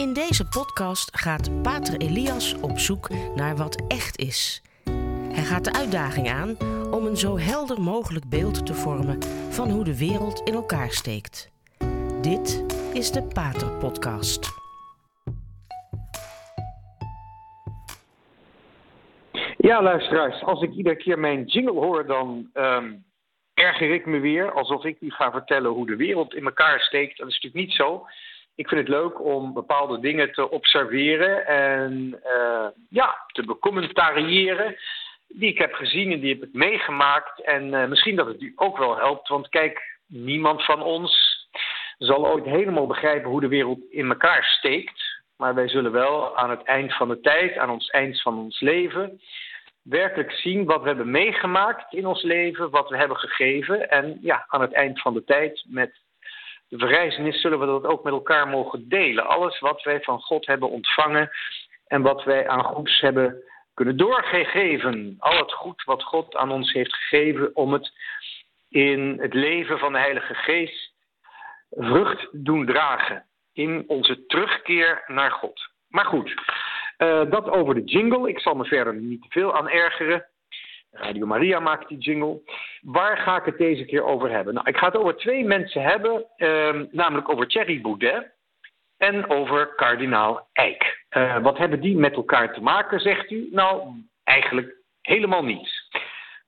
In deze podcast gaat Pater Elias op zoek naar wat echt is. Hij gaat de uitdaging aan om een zo helder mogelijk beeld te vormen van hoe de wereld in elkaar steekt. Dit is de Pater Podcast. Ja, luisteraars, als ik iedere keer mijn jingle hoor, dan ehm, erger ik me weer alsof ik u ga vertellen hoe de wereld in elkaar steekt. Dat is natuurlijk niet zo. Ik vind het leuk om bepaalde dingen te observeren en uh, ja, te becommentariëren. Die ik heb gezien en die heb ik meegemaakt. En uh, misschien dat het u ook wel helpt. Want kijk, niemand van ons zal ooit helemaal begrijpen hoe de wereld in elkaar steekt. Maar wij zullen wel aan het eind van de tijd, aan ons eind van ons leven, werkelijk zien wat we hebben meegemaakt in ons leven, wat we hebben gegeven. En ja, aan het eind van de tijd, met de verrijzenis, zullen we dat ook met elkaar mogen delen. Alles wat wij van God hebben ontvangen en wat wij aan goeds hebben kunnen doorgeven. Al het goed wat God aan ons heeft gegeven om het in het leven van de Heilige Geest vrucht doen dragen. In onze terugkeer naar God. Maar goed, uh, dat over de jingle. Ik zal me verder niet te veel aan ergeren. Radio Maria maakt die jingle. Waar ga ik het deze keer over hebben? Nou, ik ga het over twee mensen hebben, uh, namelijk over Thierry Boudet en over kardinaal Eijk. Uh, wat hebben die met elkaar te maken, zegt u? Nou, eigenlijk helemaal niets.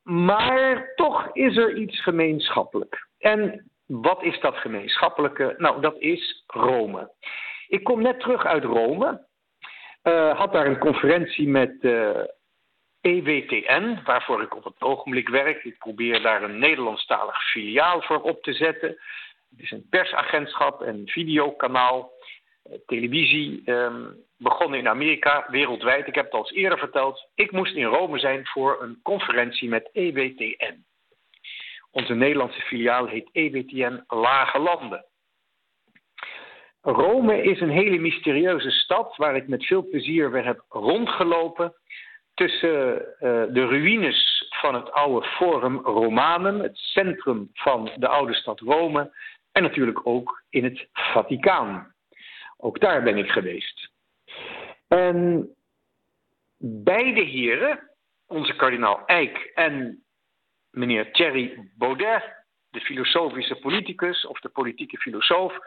Maar toch is er iets gemeenschappelijk. En wat is dat gemeenschappelijke? Nou, dat is Rome. Ik kom net terug uit Rome. Uh, had daar een conferentie met uh, EWTN, waarvoor ik op het ogenblik werk. Ik probeer daar een Nederlandstalig filiaal voor op te zetten. Het is een persagentschap en videokanaal. Uh, televisie um, begonnen in Amerika, wereldwijd. Ik heb het al eens eerder verteld. Ik moest in Rome zijn voor een conferentie met EWTN. Onze Nederlandse filiaal heet EWTN Lage Landen. Rome is een hele mysterieuze stad waar ik met veel plezier weer heb rondgelopen. Tussen uh, de ruïnes van het oude Forum Romanum, het centrum van de oude stad Rome. En natuurlijk ook in het Vaticaan. Ook daar ben ik geweest. En beide heren, onze kardinaal Eijk en meneer Thierry Baudet, de filosofische politicus of de politieke filosoof,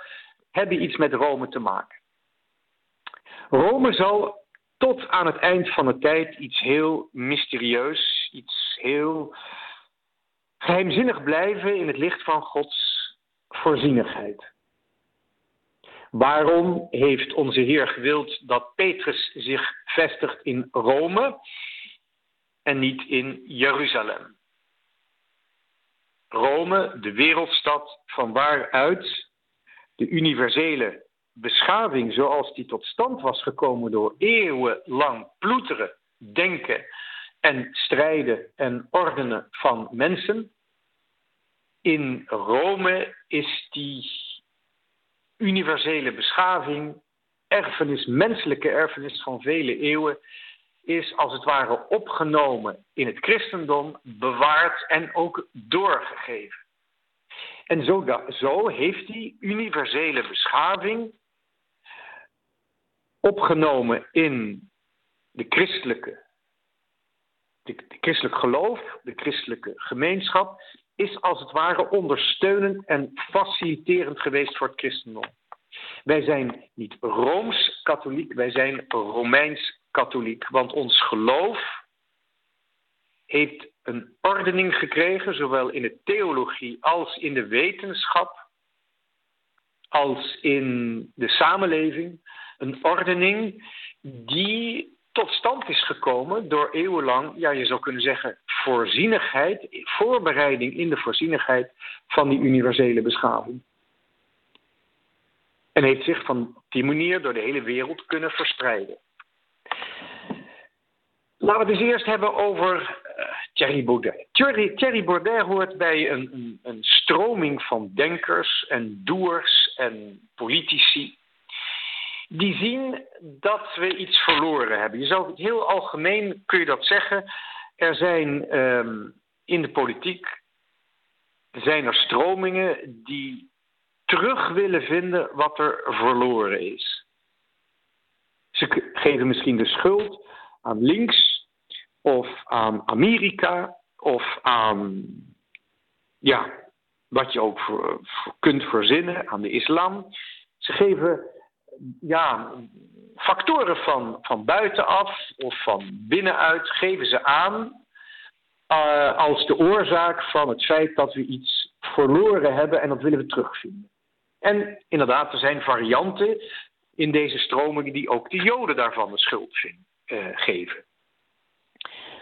hebben iets met Rome te maken. Rome zal tot aan het eind van de tijd iets heel mysterieus, iets heel geheimzinnig blijven in het licht van Gods voorzienigheid. Waarom heeft onze Heer gewild dat Petrus zich vestigt in Rome en niet in Jeruzalem? Rome, de wereldstad van waaruit de universele beschaving zoals die tot stand was gekomen door eeuwenlang ploeteren, denken en strijden en ordenen van mensen. In Rome is die universele beschaving, erfenis, menselijke erfenis van vele eeuwen, is als het ware opgenomen in het christendom, bewaard en ook doorgegeven. En zo, zo heeft die universele beschaving opgenomen in de christelijke, de, christelijk geloof, de christelijke gemeenschap, is als het ware ondersteunend en faciliterend geweest voor het christendom. Wij zijn niet rooms-katholiek, wij zijn Romeins-katholiek, want ons geloof heeft een ordening gekregen, zowel in de theologie als in de wetenschap, als in de samenleving. Een ordening die tot stand is gekomen door eeuwenlang, ja, je zou kunnen zeggen, voorzienigheid, voorbereiding in de voorzienigheid van die universele beschaving. En heeft zich van die manier door de hele wereld kunnen verspreiden. Laten we het eerst hebben over uh, Thierry Baudet. Thierry, Thierry, Baudet hoort bij een, een, een stroming van denkers en doers en politici. Die zien dat we iets verloren hebben. Je zou heel algemeen kun je dat zeggen. Er zijn um, in de politiek zijn er stromingen die terug willen vinden wat er verloren is. Ze geven misschien de schuld aan links of aan Amerika of aan ja, wat je ook kunt verzinnen aan de islam. Ze geven ja, factoren van, van buitenaf of van binnenuit geven ze aan uh, als de oorzaak van het feit dat we iets verloren hebben en dat willen we terugvinden. En inderdaad, er zijn varianten in deze stromingen die ook de Joden daarvan de schuld uh, geven.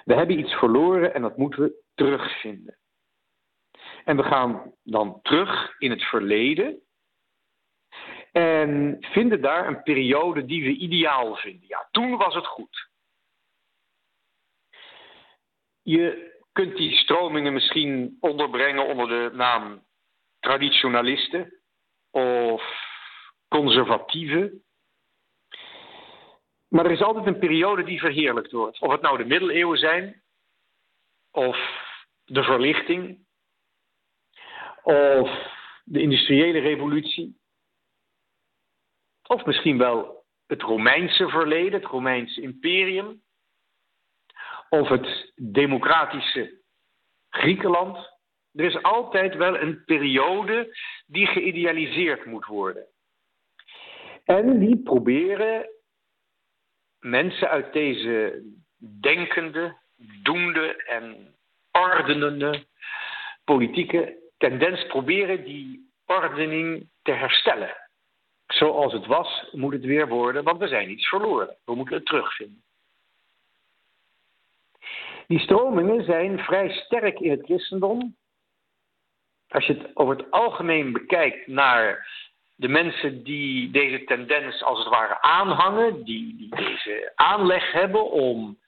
We hebben iets verloren en dat moeten we terugvinden. En we gaan dan terug in het verleden en vinden daar een periode die we ideaal vinden. Ja, toen was het goed. Je kunt die stromingen misschien onderbrengen onder de naam traditionalisten of conservatieven. Maar er is altijd een periode die verheerlijkt wordt. Of het nou de middeleeuwen zijn, of de verlichting, of de industriële revolutie, of misschien wel het Romeinse verleden, het Romeinse imperium, of het democratische Griekenland. Er is altijd wel een periode die geïdealiseerd moet worden. En die proberen mensen uit deze denkende, doende en ordenende politieke tendens proberen die ordening te herstellen. Zoals het was, moet het weer worden, want we zijn iets verloren. We moeten het terugvinden. Die stromingen zijn vrij sterk in het christendom. Als je het over het algemeen bekijkt naar de mensen die deze tendens als het ware aanhangen, die, die deze aanleg hebben om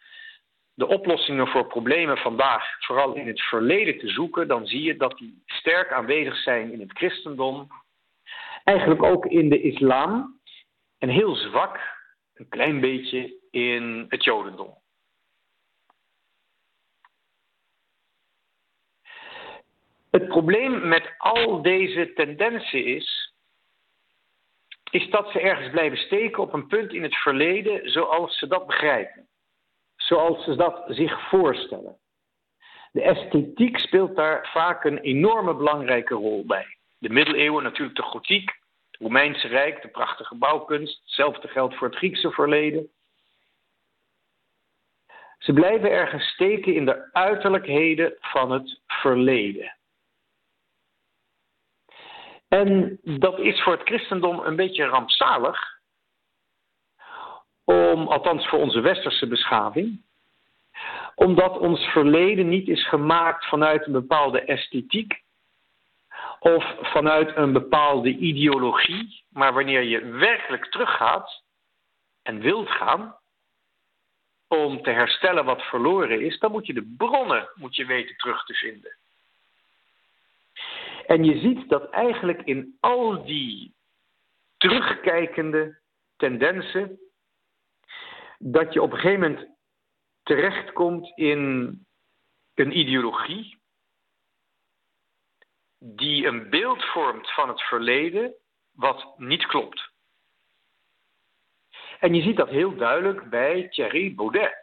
de oplossingen voor problemen vandaag vooral in het verleden te zoeken, dan zie je dat die sterk aanwezig zijn in het christendom, eigenlijk ook in de islam en heel zwak, een klein beetje in het jodendom. Het probleem met al deze tendensen is, is dat ze ergens blijven steken op een punt in het verleden zoals ze dat begrijpen. Zoals ze dat zich voorstellen. De esthetiek speelt daar vaak een enorme belangrijke rol bij. De middeleeuwen natuurlijk de gotiek, het Romeinse Rijk, de prachtige bouwkunst. Hetzelfde geldt voor het Griekse verleden. Ze blijven ergens steken in de uiterlijkheden van het verleden. En dat is voor het christendom een beetje rampzalig. Om, althans voor onze westerse beschaving. Omdat ons verleden niet is gemaakt vanuit een bepaalde esthetiek. Of vanuit een bepaalde ideologie. Maar wanneer je werkelijk teruggaat en wilt gaan om te herstellen wat verloren is, dan moet je de bronnen moet je weten terug te vinden. En je ziet dat eigenlijk in al die terugkijkende tendensen, dat je op een gegeven moment terechtkomt in een ideologie die een beeld vormt van het verleden wat niet klopt. En je ziet dat heel duidelijk bij Thierry Baudet,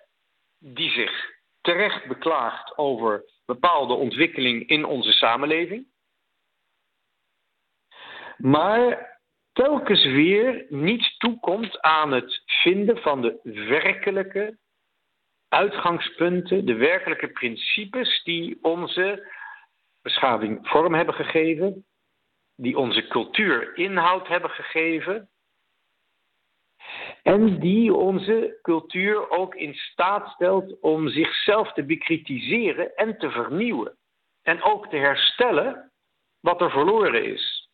die zich terecht beklaagt over bepaalde ontwikkeling in onze samenleving maar telkens weer niet toekomt aan het vinden van de werkelijke uitgangspunten, de werkelijke principes die onze beschaving vorm hebben gegeven, die onze cultuur inhoud hebben gegeven en die onze cultuur ook in staat stelt om zichzelf te bekritiseren en te vernieuwen en ook te herstellen wat er verloren is.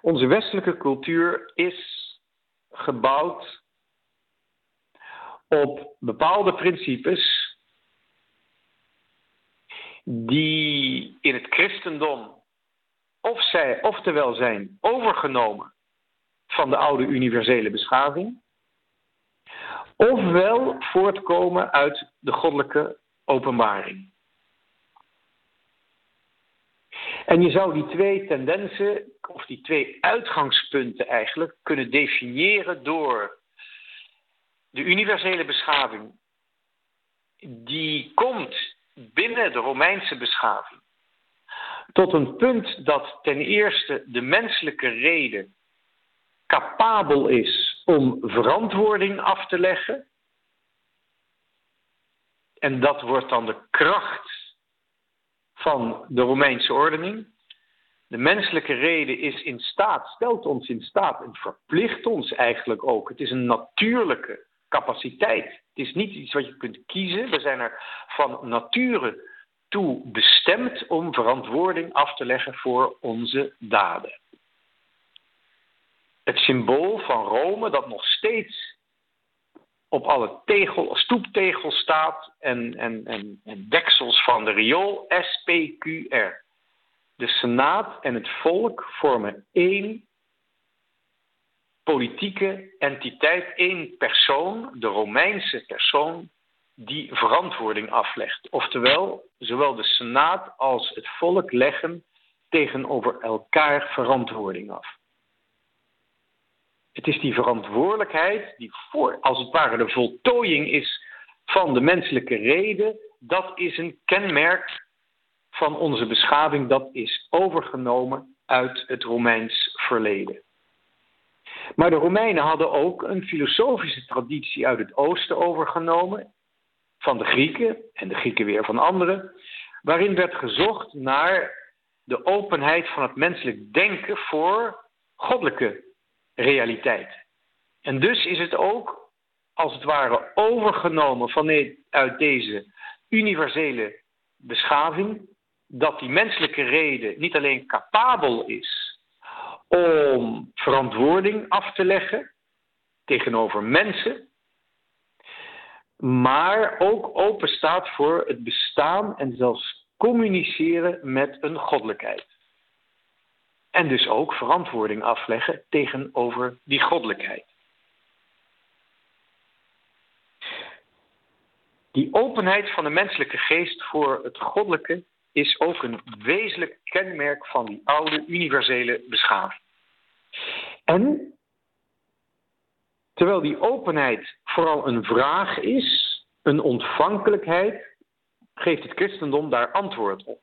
Onze westelijke cultuur is gebouwd op bepaalde principes die in het christendom of zij, oftewel zijn overgenomen van de oude universele beschaving, ofwel voortkomen uit de goddelijke openbaring. En je zou die twee tendensen, of die twee uitgangspunten eigenlijk, kunnen definiëren door de universele beschaving, die komt binnen de Romeinse beschaving tot een punt dat ten eerste de menselijke reden capabel is om verantwoording af te leggen. En dat wordt dan de kracht van de Romeinse ordening. De menselijke reden is in staat, stelt ons in staat en verplicht ons eigenlijk ook. Het is een natuurlijke capaciteit. Het is niet iets wat je kunt kiezen. We zijn er van nature toe bestemd om verantwoording af te leggen voor onze daden. Het symbool van Rome, dat nog steeds op alle tegel, stoeptegels staat en, en, en, en deksels van de riool, SPQR. De Senaat en het volk vormen één politieke entiteit, één persoon, de Romeinse persoon, die verantwoording aflegt. Oftewel, zowel de Senaat als het volk leggen tegenover elkaar verantwoording af. Het is die verantwoordelijkheid die voor, als het ware, de voltooiing is van de menselijke reden. Dat is een kenmerk van onze beschaving, dat is overgenomen uit het Romeins verleden. Maar de Romeinen hadden ook een filosofische traditie uit het oosten overgenomen, van de Grieken en de Grieken weer van anderen, waarin werd gezocht naar de openheid van het menselijk denken voor goddelijke realiteit. En dus is het ook, als het ware, overgenomen vanuit deze universele beschaving, dat die menselijke reden niet alleen capabel is om verantwoording af te leggen tegenover mensen, maar ook open staat voor het bestaan en zelfs communiceren met een goddelijkheid. En dus ook verantwoording afleggen tegenover die goddelijkheid. Die openheid van de menselijke geest voor het goddelijke is ook een wezenlijk kenmerk van die oude universele beschaving. En terwijl die openheid vooral een vraag is, een ontvankelijkheid, geeft het christendom daar antwoord op.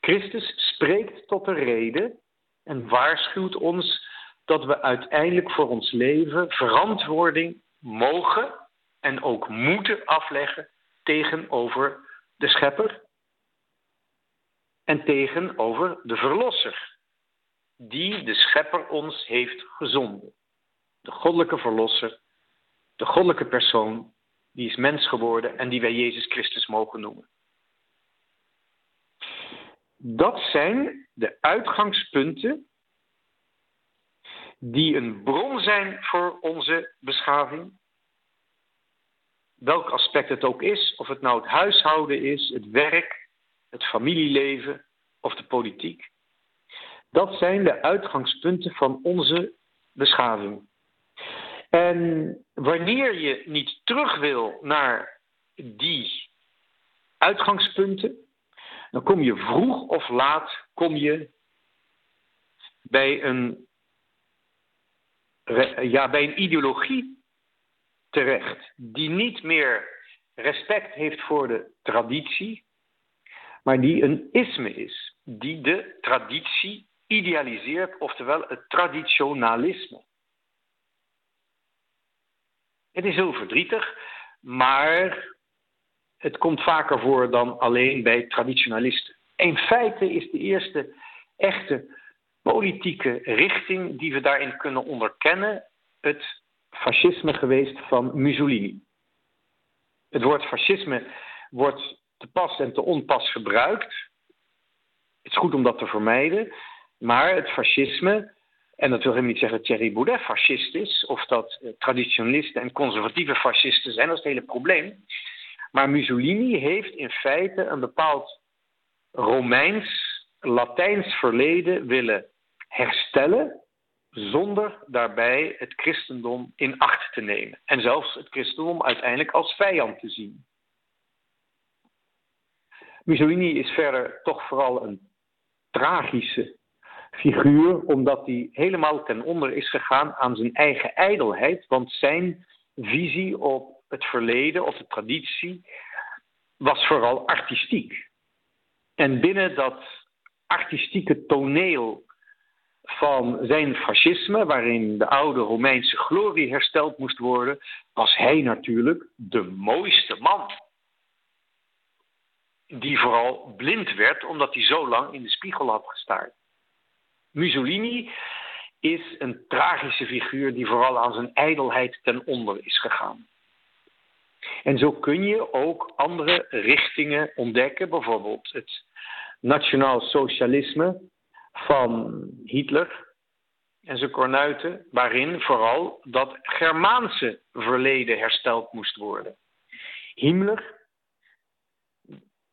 Christus spreekt tot de reden en waarschuwt ons dat we uiteindelijk voor ons leven verantwoording mogen en ook moeten afleggen tegenover de schepper en tegenover de verlosser, die de schepper ons heeft gezonden. De goddelijke verlosser, de goddelijke persoon, die is mens geworden en die wij Jezus Christus mogen noemen. Dat zijn de uitgangspunten die een bron zijn voor onze beschaving. Welk aspect het ook is, of het nou het huishouden is, het werk, het familieleven of de politiek. Dat zijn de uitgangspunten van onze beschaving. En wanneer je niet terug wil naar die uitgangspunten, dan kom je vroeg of laat kom je bij een, ja, bij een ideologie terecht die niet meer respect heeft voor de traditie, maar die een isme is, die de traditie idealiseert, oftewel het traditionalisme. Het is heel verdrietig, maar het komt vaker voor dan alleen bij traditionalisten. In feite is de eerste echte politieke richting die we daarin kunnen onderkennen het fascisme geweest van Mussolini. Het woord fascisme wordt te pas en te onpas gebruikt. Het is goed om dat te vermijden, maar het fascisme, en dat wil helemaal niet zeggen dat Thierry Baudet fascist is, of dat eh, traditionalisten en conservatieve fascisten zijn, dat is het hele probleem. Maar Mussolini heeft in feite een bepaald Romeins, Latijns verleden willen herstellen zonder daarbij het christendom in acht te nemen. En zelfs het christendom uiteindelijk als vijand te zien. Mussolini is verder toch vooral een tragische figuur, omdat hij helemaal ten onder is gegaan aan zijn eigen ijdelheid. Want zijn visie op het verleden, op de traditie, was vooral artistiek. En binnen dat artistieke toneel van zijn fascisme, waarin de oude Romeinse glorie hersteld moest worden, was hij natuurlijk de mooiste man. Die vooral blind werd omdat hij zo lang in de spiegel had gestaard. Mussolini is een tragische figuur die vooral aan zijn ijdelheid ten onder is gegaan. En zo kun je ook andere richtingen ontdekken, bijvoorbeeld het nationaal socialisme van Hitler en zijn kornuiten, waarin vooral dat Germaanse verleden hersteld moest worden. Himmler,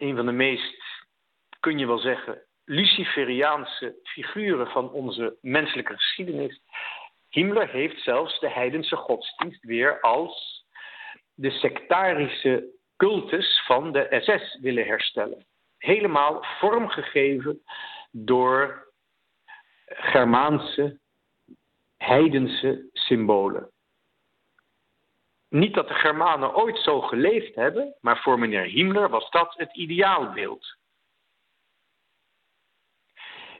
een van de meest, kun je wel zeggen, Luciferiaanse figuren van onze menselijke geschiedenis. Himmler heeft zelfs de heidense godsdienst weer als de sectarische cultus van de SS willen herstellen. Helemaal vormgegeven door Germaanse, heidense symbolen. Niet dat de Germanen ooit zo geleefd hebben, maar voor meneer Himmler was dat het ideaalbeeld.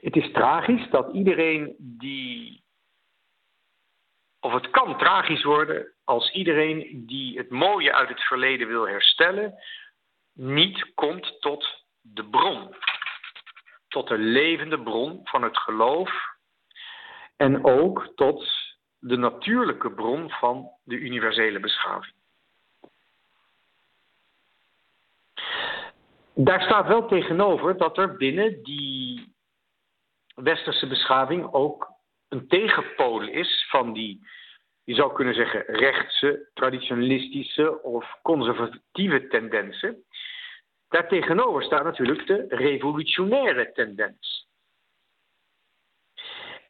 Het is tragisch dat iedereen die. Of het kan tragisch worden als iedereen die het mooie uit het verleden wil herstellen, niet komt tot de bron. Tot de levende bron van het geloof. En ook tot de natuurlijke bron van de universele beschaving. Daar staat wel tegenover dat er binnen die westerse beschaving ook een tegenpool is van die, je zou kunnen zeggen, rechtse, traditionalistische of conservatieve tendensen. Daartegenover staat natuurlijk de revolutionaire tendens.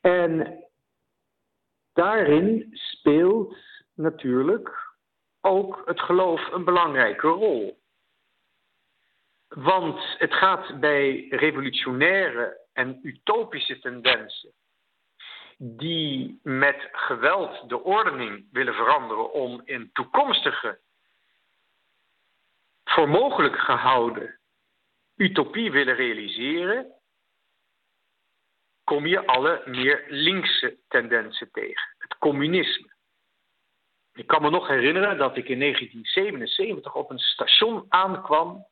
En daarin speelt natuurlijk ook het geloof een belangrijke rol. Want het gaat bij revolutionaire en utopische tendensen die met geweld de ordening willen veranderen om in toekomstige, voor mogelijk gehouden utopie willen realiseren, kom je alle meer linkse tendensen tegen. Het communisme. Ik kan me nog herinneren dat ik in 1977 op een station aankwam,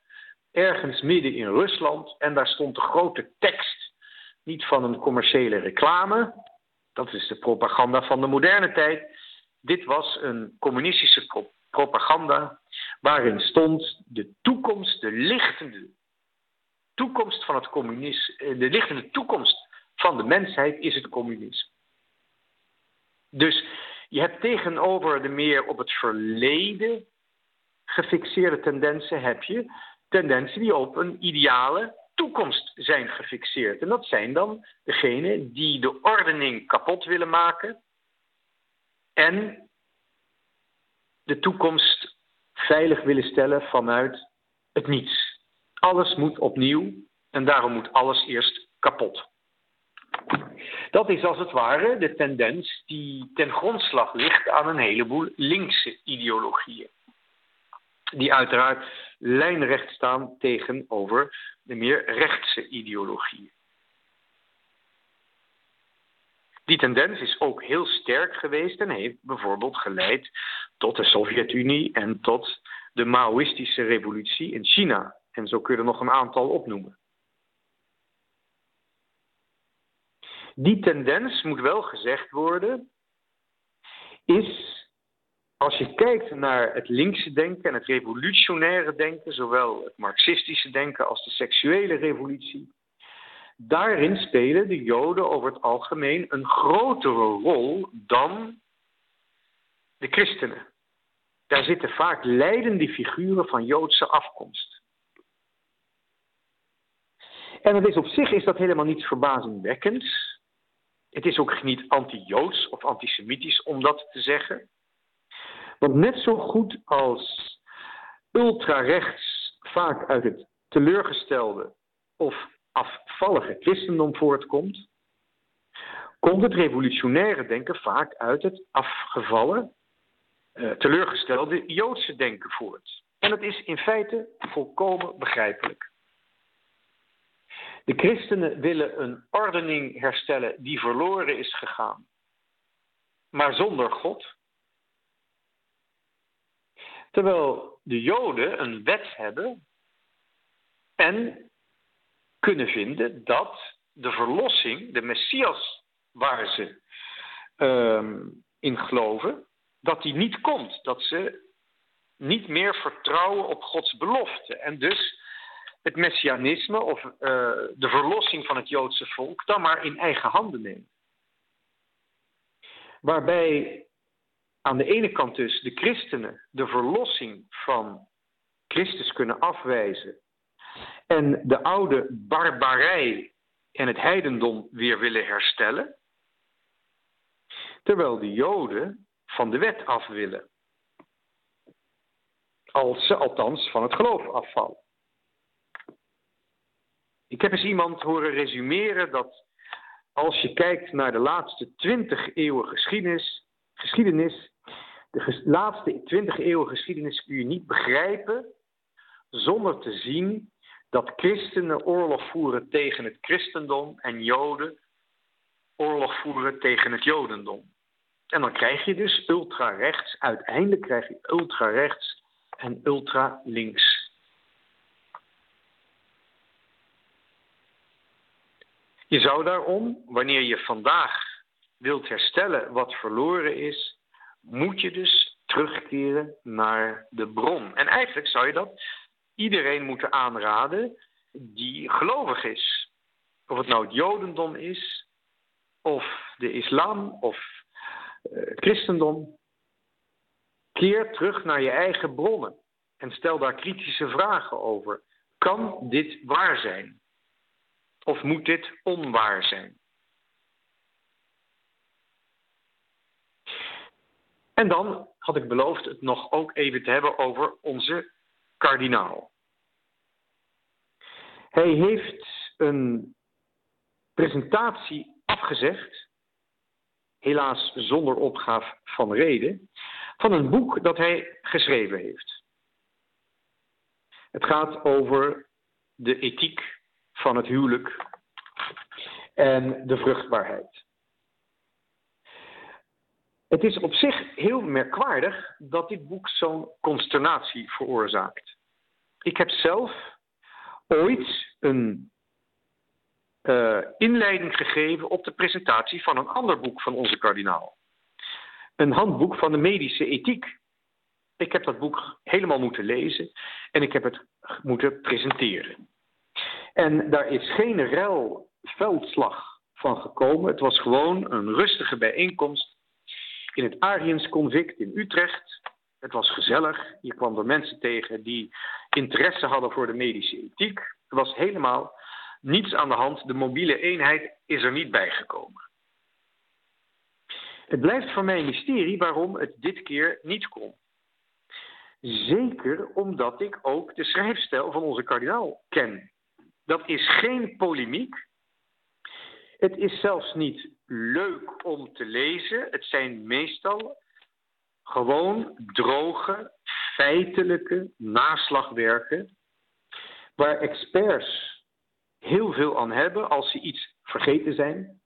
ergens midden in Rusland, en daar stond de grote tekst niet van een commerciële reclame. Dat is de propaganda van de moderne tijd. Dit was een communistische propaganda waarin stond de toekomst, de lichtende toekomst van het communisme, de lichtende toekomst van de mensheid is het communisme. Dus je hebt tegenover de meer op het verleden gefixeerde tendensen, heb je tendensen die op een ideale toekomst zijn gefixeerd. En dat zijn dan degenen die de ordening kapot willen maken en de toekomst veilig willen stellen vanuit het niets. Alles moet opnieuw en daarom moet alles eerst kapot. Dat is als het ware de tendens die ten grondslag ligt aan een heleboel linkse ideologieën. Die uiteraard lijnrecht staan tegenover de meer rechtse ideologieën. Die tendens is ook heel sterk geweest en heeft bijvoorbeeld geleid tot de Sovjet-Unie en tot de Maoïstische revolutie in China. En zo kun je er nog een aantal opnoemen. Die tendens, moet wel gezegd worden, is als je kijkt naar het linkse denken en het revolutionaire denken, zowel het marxistische denken als de seksuele revolutie, daarin spelen de Joden over het algemeen een grotere rol dan de christenen. Daar zitten vaak leidende figuren van Joodse afkomst. En het is op zich is dat helemaal niet verbazingwekkends. Het is ook niet anti-Joods of antisemitisch om dat te zeggen. Want net zo goed als ultrarechts vaak uit het teleurgestelde of afvallige christendom voortkomt, komt het revolutionaire denken vaak uit het afgevallen, uh, teleurgestelde Joodse denken voort. En dat is in feite volkomen begrijpelijk. De christenen willen een ordening herstellen die verloren is gegaan, maar zonder God. Terwijl de Joden een wet hebben en kunnen vinden dat de verlossing, de Messias waar ze uh, in geloven, dat die niet komt. Dat ze niet meer vertrouwen op Gods belofte. En dus het messianisme of uh, de verlossing van het Joodse volk dan maar in eigen handen nemen. Waarbij aan de ene kant dus de christenen de verlossing van Christus kunnen afwijzen en de oude barbarij en het heidendom weer willen herstellen, terwijl de Joden van de wet af willen. Als ze althans van het geloof afvallen. Ik heb eens iemand horen resumeren dat als je kijkt naar de laatste twintig eeuwen geschiedenis, geschiedenis de laatste twintig eeuwen geschiedenis kun je niet begrijpen zonder te zien dat christenen oorlog voeren tegen het christendom en joden oorlog voeren tegen het jodendom. En dan krijg je dus ultra-rechts, uiteindelijk krijg je ultra-rechts en ultra-links. Je zou daarom, wanneer je vandaag wilt herstellen wat verloren is, moet je dus terugkeren naar de bron. En eigenlijk zou je dat iedereen moeten aanraden die gelovig is. Of het nou het Jodendom is, of de islam, of uh, christendom. Keer terug naar je eigen bronnen en stel daar kritische vragen over. Kan dit waar zijn? Of moet dit onwaar zijn? En dan had ik beloofd het nog ook even te hebben over onze kardinaal. Hij heeft een presentatie afgezegd, helaas zonder opgaaf van reden, van een boek dat hij geschreven heeft. Het gaat over de ethiek van het huwelijk en de vruchtbaarheid. Het is op zich heel merkwaardig dat dit boek zo'n consternatie veroorzaakt. Ik heb zelf ooit een uh, inleiding gegeven op de presentatie van een ander boek van onze kardinaal. Een handboek van de medische ethiek. Ik heb dat boek helemaal moeten lezen en ik heb het moeten presenteren. En daar is geen rel veldslag van gekomen. Het was gewoon een rustige bijeenkomst in het Ariens Convict in Utrecht. Het was gezellig. Je kwam er mensen tegen die interesse hadden voor de medische ethiek. Er was helemaal niets aan de hand. De mobiele eenheid is er niet bijgekomen. Het blijft voor mij een mysterie waarom het dit keer niet kon. Zeker omdat ik ook de schrijfstijl van onze kardinaal ken. Dat is geen polemiek. Het is zelfs niet leuk om te lezen. Het zijn meestal gewoon droge, feitelijke naslagwerken waar experts heel veel aan hebben als ze iets vergeten zijn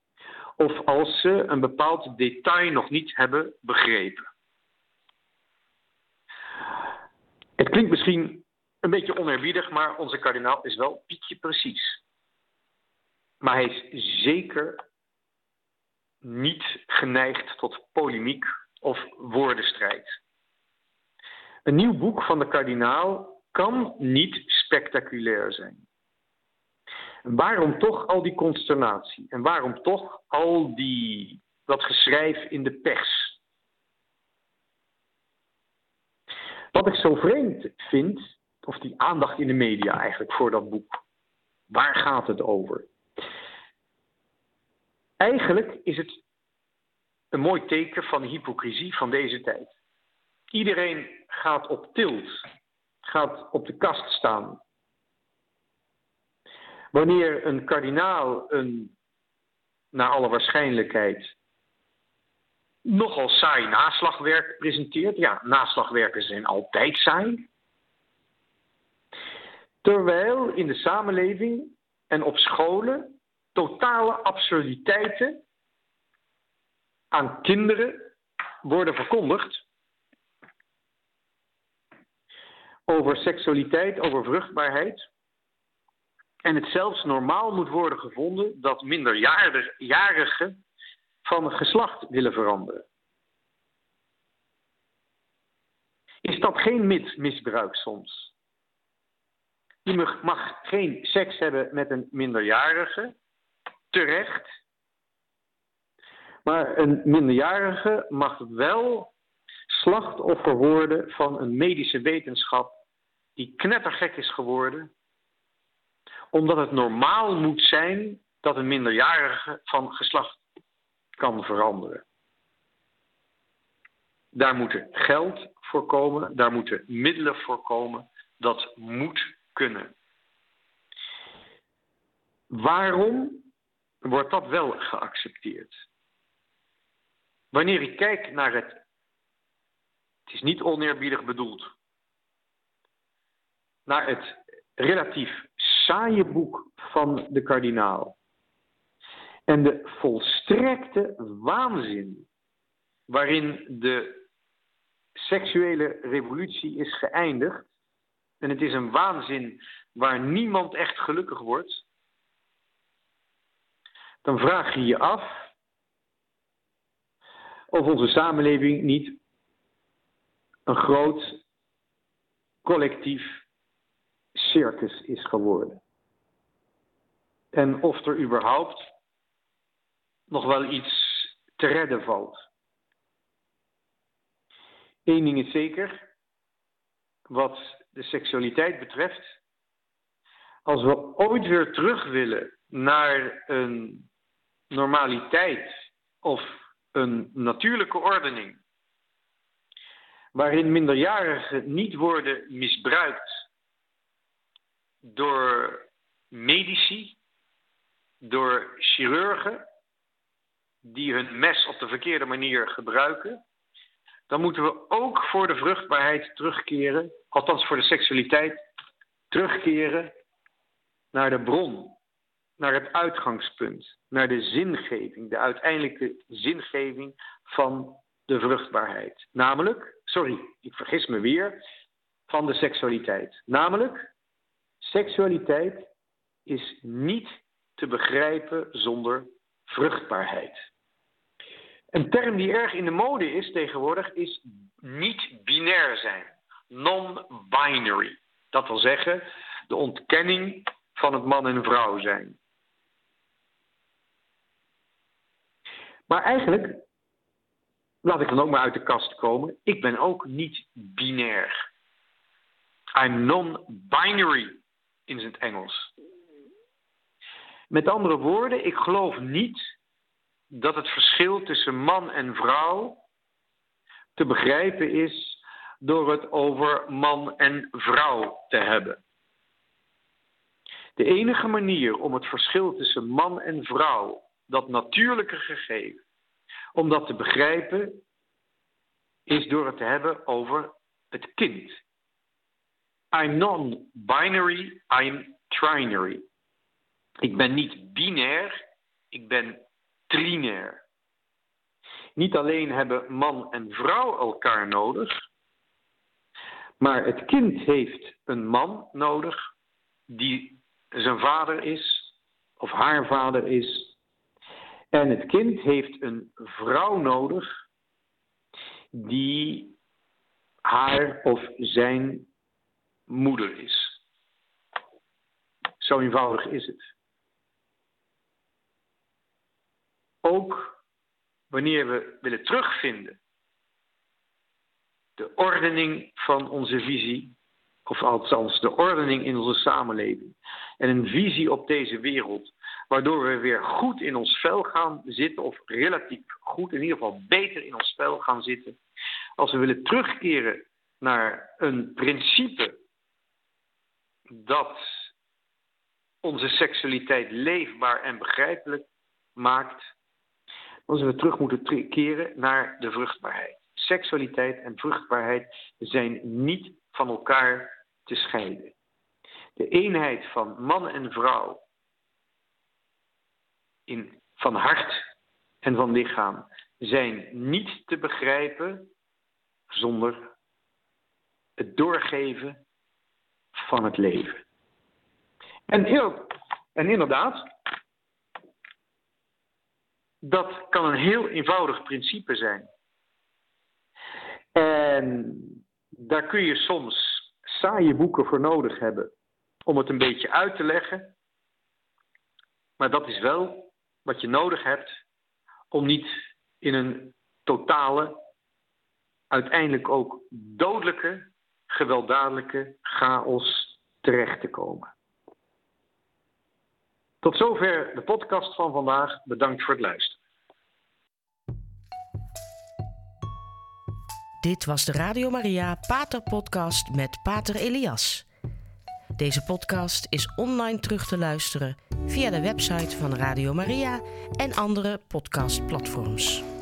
of als ze een bepaald detail nog niet hebben begrepen. Het klinkt misschien een beetje oneerbiedig, maar onze kardinaal is wel pietje precies. Maar hij is zeker niet geneigd tot polemiek of woordenstrijd. Een nieuw boek van de kardinaal kan niet spectaculair zijn. waarom toch al die consternatie? En waarom toch al die, dat geschrijf in de pers? Wat ik zo vreemd vind, of die aandacht in de media eigenlijk voor dat boek. Waar gaat het over? Eigenlijk is het een mooi teken van de hypocrisie van deze tijd. Iedereen gaat op tilt, gaat op de kast staan. Wanneer een kardinaal een, naar alle waarschijnlijkheid, nogal saai naslagwerk presenteert. Ja, naslagwerken zijn altijd saai. Terwijl in de samenleving en op scholen totale absurditeiten aan kinderen worden verkondigd over seksualiteit, over vruchtbaarheid. En het zelfs normaal moet worden gevonden dat minderjarigen van geslacht willen veranderen. Is dat geen misbruik soms? Je mag geen seks hebben met een minderjarige, terecht. Maar een minderjarige mag wel slachtoffer worden van een medische wetenschap die knettergek is geworden, omdat het normaal moet zijn dat een minderjarige van geslacht kan veranderen. Daar moet geld voor komen, daar moeten middelen voor komen. Dat moet kunnen. Waarom wordt dat wel geaccepteerd? Wanneer ik kijk naar het, het is niet oneerbiedig bedoeld, naar het relatief saaie boek van de kardinaal en de volstrekte waanzin waarin de seksuele revolutie is geëindigd, en het is een waanzin waar niemand echt gelukkig wordt, dan vraag je je af of onze samenleving niet een groot collectief circus is geworden. En of er überhaupt nog wel iets te redden valt. Eén ding is zeker, wat de seksualiteit betreft, als we ooit weer terug willen naar een normaliteit of een natuurlijke ordening, waarin minderjarigen niet worden misbruikt door medici, door chirurgen, die hun mes op de verkeerde manier gebruiken, dan moeten we ook voor de vruchtbaarheid terugkeren, althans voor de seksualiteit, terugkeren naar de bron, naar het uitgangspunt, naar de zingeving, de uiteindelijke zingeving van de vruchtbaarheid. Namelijk, sorry, ik vergis me weer, van de seksualiteit. Namelijk, seksualiteit is niet te begrijpen zonder vruchtbaarheid. Een term die erg in de mode is tegenwoordig is niet binair zijn. Non-binary. Dat wil zeggen de ontkenning van het man en vrouw zijn. Maar eigenlijk, laat ik dan ook maar uit de kast komen, ik ben ook niet binair. I'm non-binary in het Engels. Met andere woorden, ik geloof niet dat het verschil tussen man en vrouw te begrijpen is door het over man en vrouw te hebben. De enige manier om het verschil tussen man en vrouw, dat natuurlijke gegeven, om dat te begrijpen, is door het te hebben over het kind. I'm non-binary, I'm trinary. Ik ben niet binair, ik ben trinair. Niet alleen hebben man en vrouw elkaar nodig, maar het kind heeft een man nodig die zijn vader is of haar vader is. En het kind heeft een vrouw nodig die haar of zijn moeder is. Zo eenvoudig is het. Ook wanneer we willen terugvinden de ordening van onze visie, of althans de ordening in onze samenleving, en een visie op deze wereld, waardoor we weer goed in ons vel gaan zitten, of relatief goed, in ieder geval beter in ons vel gaan zitten, als we willen terugkeren naar een principe dat onze seksualiteit leefbaar en begrijpelijk maakt, zullen we terug moeten keren naar de vruchtbaarheid. Seksualiteit en vruchtbaarheid zijn niet van elkaar te scheiden. De eenheid van man en vrouw in, van hart en van lichaam zijn niet te begrijpen zonder het doorgeven van het leven. En, en inderdaad, dat kan een heel eenvoudig principe zijn. En daar kun je soms saaie boeken voor nodig hebben om het een beetje uit te leggen. Maar dat is wel wat je nodig hebt om niet in een totale, uiteindelijk ook dodelijke, gewelddadige chaos terecht te komen. Tot zover de podcast van vandaag. Bedankt voor het luisteren. Dit was de Radio Maria Pater Podcast met Pater Elias. Deze podcast is online terug te luisteren via de website van Radio Maria en andere podcastplatforms.